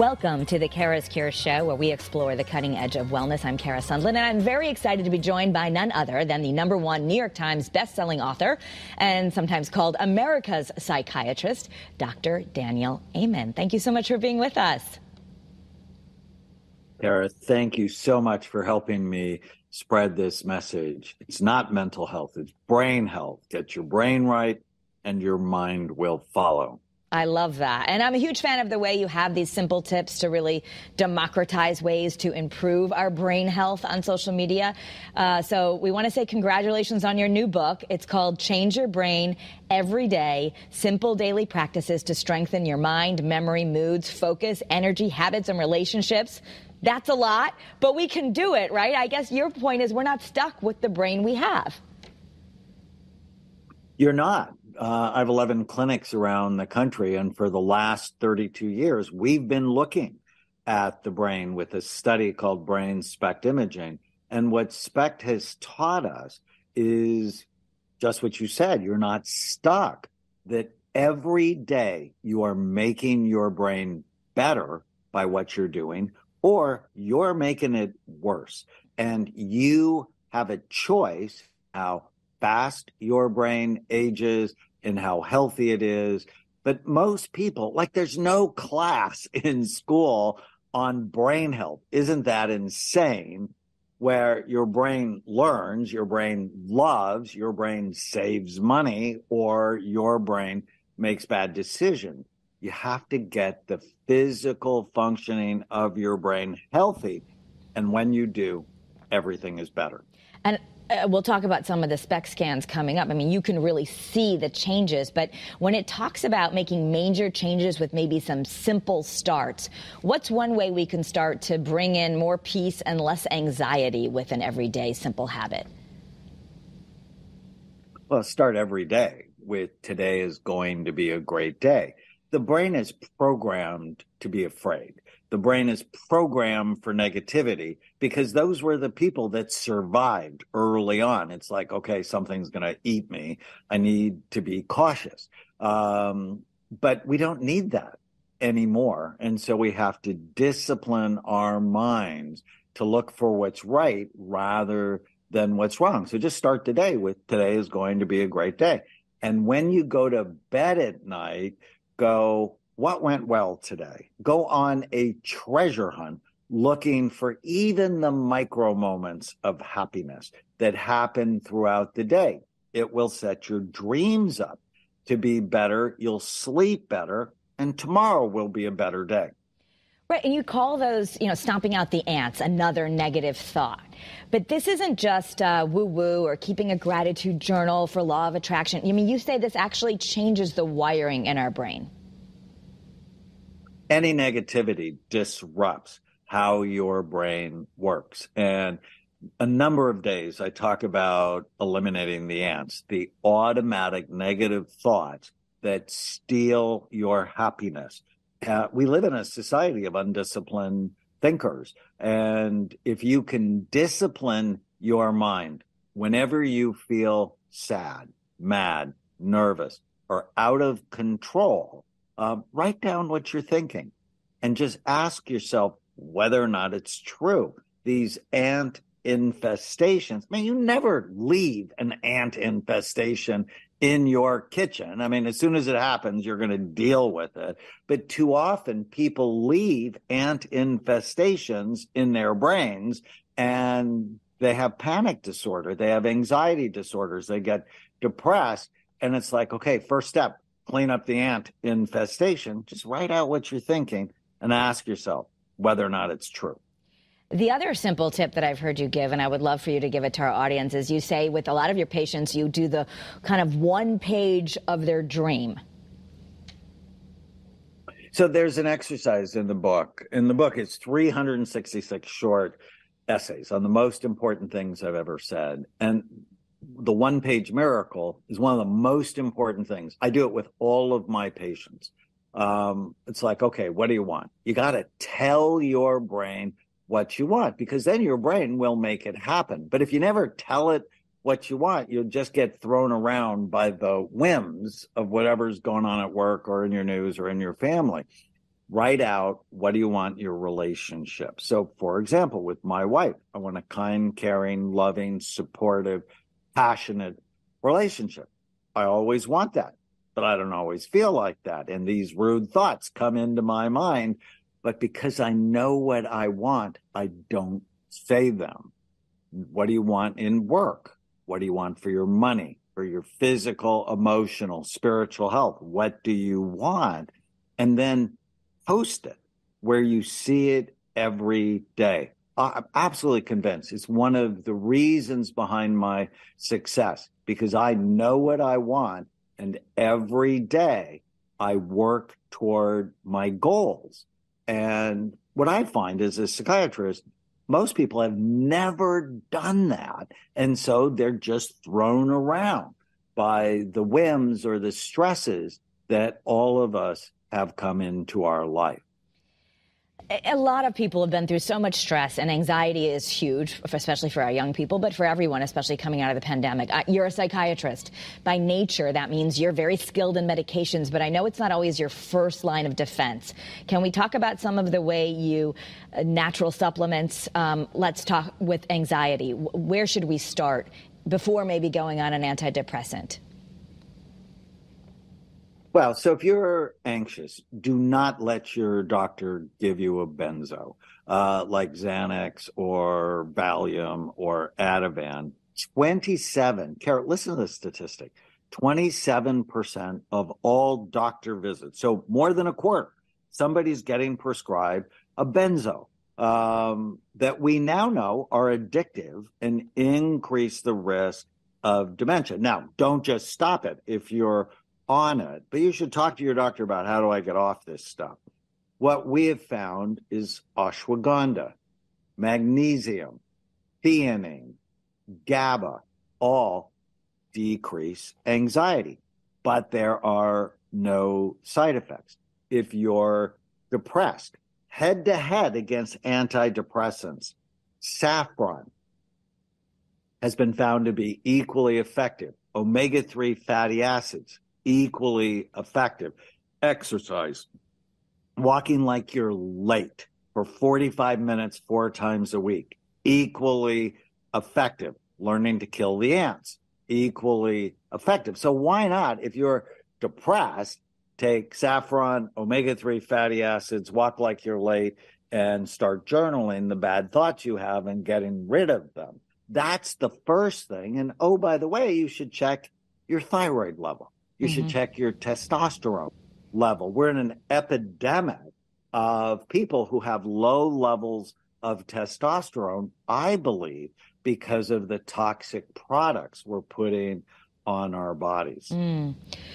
Welcome to the Kara's Cure Show, where we explore the cutting edge of wellness. I'm Kara Sundlun, and I'm very excited to be joined by none other than the number one New York Times bestselling author and sometimes called America's psychiatrist, Dr. Daniel Amen. Thank you so much for being with us. Kara, thank you so much for helping me spread this message. It's not mental health, it's brain health. Get your brain right, and your mind will follow. I love that. And I'm a huge fan of the way you have these simple tips to really democratize ways to improve our brain health on social media. Uh, so we want to say congratulations on your new book. It's called Change Your Brain Every Day Simple Daily Practices to Strengthen Your Mind, Memory, Moods, Focus, Energy, Habits, and Relationships. That's a lot, but we can do it, right? I guess your point is we're not stuck with the brain we have. You're not uh, I have 11 clinics around the country, and for the last 32 years, we've been looking at the brain with a study called Brain SPECT Imaging. And what SPECT has taught us is just what you said you're not stuck, that every day you are making your brain better by what you're doing, or you're making it worse. And you have a choice how fast your brain ages, and how healthy it is. But most people, like there's no class in school on brain health. Isn't that insane? Where your brain learns, your brain loves, your brain saves money, or your brain makes bad decisions. You have to get the physical functioning of your brain healthy. And when you do, everything is better. And uh, we'll talk about some of the SPECT scans coming up. I mean, you can really see the changes, but when it talks about making major changes with maybe some simple starts, what's one way we can start to bring in more peace and less anxiety with an everyday simple habit? Well, start every day with today is going to be a great day. The brain is programmed to be afraid the brain is programmed for negativity because those were the people that survived early on. It's like, okay, something's going to eat me. I need to be cautious. Um, but we don't need that anymore. And so we have to discipline our minds to look for what's right rather than what's wrong. So just start today with today is going to be a great day. And when you go to bed at night, go, what went well today. Go on a treasure hunt looking for even the micro moments of happiness that happen throughout the day. It will set your dreams up to be better. You'll sleep better, and tomorrow will be a better day. Right, and you call those, you know, stomping out the ants, another negative thought. But this isn't just uh, woo woo or keeping a gratitude journal for law of attraction. I mean, you say this actually changes the wiring in our brain any negativity disrupts how your brain works. And a number of days I talk about eliminating the ants, the automatic negative thoughts that steal your happiness. Uh, we live in a society of undisciplined thinkers. And if you can discipline your mind whenever you feel sad, mad, nervous, or out of control, uh, write down what you're thinking and just ask yourself whether or not it's true. These ant infestations, man, you never leave an ant infestation in your kitchen. I mean, as soon as it happens, you're going to deal with it. But too often people leave ant infestations in their brains and they have panic disorder. They have anxiety disorders. They get depressed. And it's like, okay, first step, clean up the ant infestation. Just write out what you're thinking and ask yourself whether or not it's true. The other simple tip that I've heard you give, and I would love for you to give it to our audience, is you say with a lot of your patients, you do the kind of one page of their dream. So there's an exercise in the book. In the book, it's 366 short essays on the most important things I've ever said. And the one page miracle is one of the most important things. I do it with all of my patients. Um, it's like, okay, what do you want? You got to tell your brain what you want because then your brain will make it happen. But if you never tell it what you want, you'll just get thrown around by the whims of whatever's going on at work or in your news or in your family. write out what do you want your relationship. So, for example, with my wife, I want a kind, caring, loving, supportive, passionate relationship. I always want that, but I don't always feel like that. And these rude thoughts come into my mind. But because I know what I want, I don't say them. What do you want in work? What do you want for your money, for your physical, emotional, spiritual health? What do you want? And then post it where you see it every day. I'm absolutely convinced it's one of the reasons behind my success because I know what I want and every day I work toward my goals. And what I find is, as a psychiatrist, most people have never done that. And so they're just thrown around by the whims or the stresses that all of us have come into our life a lot of people have been through so much stress and anxiety is huge, especially for our young people, but for everyone, especially coming out of the pandemic. You're a psychiatrist. By nature, that means you're very skilled in medications, but I know it's not always your first line of defense. Can we talk about some of the way you, uh, natural supplements, um, let's talk with anxiety. Where should we start before maybe going on an antidepressant? Well, so if you're anxious, do not let your doctor give you a benzo uh, like Xanax or Valium or Ativan. 27, Carol, listen to this statistic 27% of all doctor visits, so more than a quarter, somebody's getting prescribed a benzo um, that we now know are addictive and increase the risk of dementia. Now, don't just stop it. If you're on it, but you should talk to your doctor about how do I get off this stuff. What we have found is ashwagandha, magnesium, theanine, GABA, all decrease anxiety, but there are no side effects. If you're depressed, head to head against antidepressants, saffron has been found to be equally effective. Omega 3 fatty acids, equally effective. Exercise, walking like you're late for 45 minutes four times a week, equally effective. Learning to kill the ants, equally effective. So why not, if you're depressed, take saffron, omega 3 fatty acids, walk like you're late, and start journaling the bad thoughts you have and getting rid of them. That's the first thing. And oh, by the way, you should check your thyroid level you mm-hmm. should check your testosterone level. We're in an epidemic of people who have low levels of testosterone, I believe, because of the toxic products we're putting on our bodies. Mm.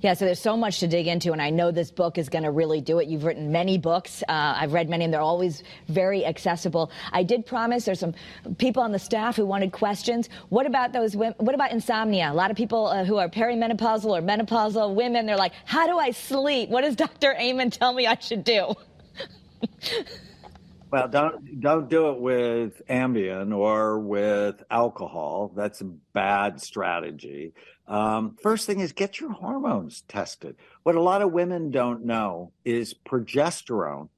Yeah, so there's so much to dig into, and I know this book is going to really do it. You've written many books. Uh, I've read many, and they're always very accessible. I did promise there's some people on the staff who wanted questions. What about those women? What about insomnia? A lot of people uh, who are perimenopausal or menopausal women, they're like, how do I sleep? What does Dr. Amen tell me I should do? Well, don't don't do it with Ambien or with alcohol. That's a bad strategy. Um, first thing is get your hormones tested. What a lot of women don't know is progesterone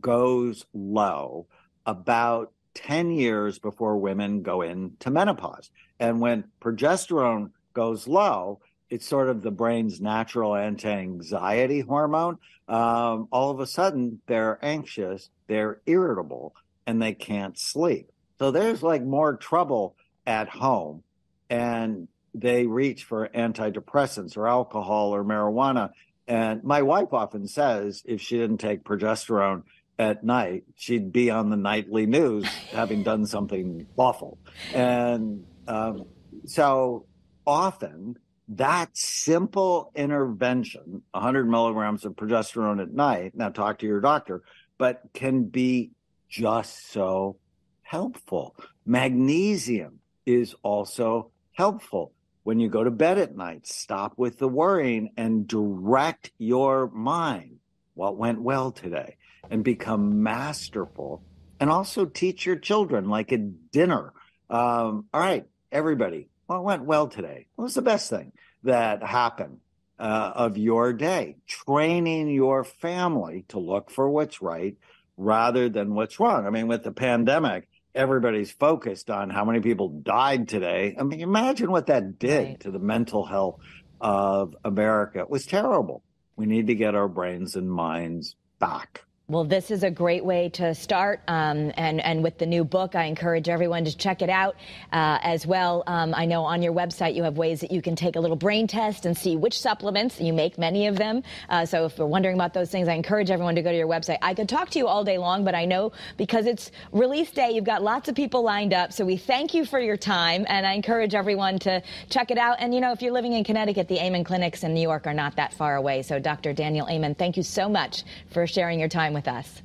goes low about 10 years before women go into menopause. And when progesterone goes low, it's sort of the brain's natural anti-anxiety hormone. Um, all of a sudden, they're anxious, they're irritable, and they can't sleep. So there's like more trouble at home, and they reach for antidepressants or alcohol or marijuana. And my wife often says if she didn't take progesterone at night, she'd be on the nightly news having done something awful. And um, so often that simple intervention, 100 milligrams of progesterone at night, now talk to your doctor, but can be just so helpful. Magnesium is also helpful. When you go to bed at night, stop with the worrying and direct your mind. What went well today? And become masterful. And also teach your children, like at dinner. Um, all right, everybody, what went well today? What was the best thing that happened? uh, of your day, training your family to look for what's right rather than what's wrong. I mean, with the pandemic, everybody's focused on how many people died today. I mean, imagine what that did right. to the mental health of America. It was terrible. We need to get our brains and minds back. Well, this is a great way to start. Um, and, and with the new book, I encourage everyone to check it out uh, as well. Um, I know on your website you have ways that you can take a little brain test and see which supplements you make many of them. Uh, so if you're wondering about those things, I encourage everyone to go to your website. I could talk to you all day long, but I know because it's release day, you've got lots of people lined up. So we thank you for your time, and I encourage everyone to check it out. And you know, if you're living in Connecticut, the Amen clinics in New York are not that far away. So Dr. Daniel Amen, thank you so much for sharing your time with us.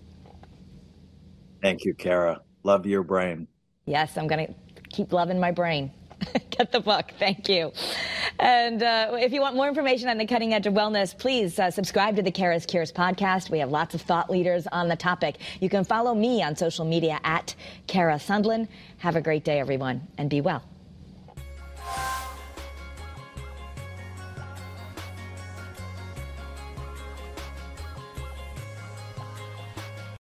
Thank you, Kara. Love your brain. Yes, I'm going to keep loving my brain. Get the book. Thank you. And uh, if you want more information on the cutting edge of wellness, please uh, subscribe to the Kara's Cures podcast. We have lots of thought leaders on the topic. You can follow me on social media at Kara Sundlun. Have a great day, everyone, and be well.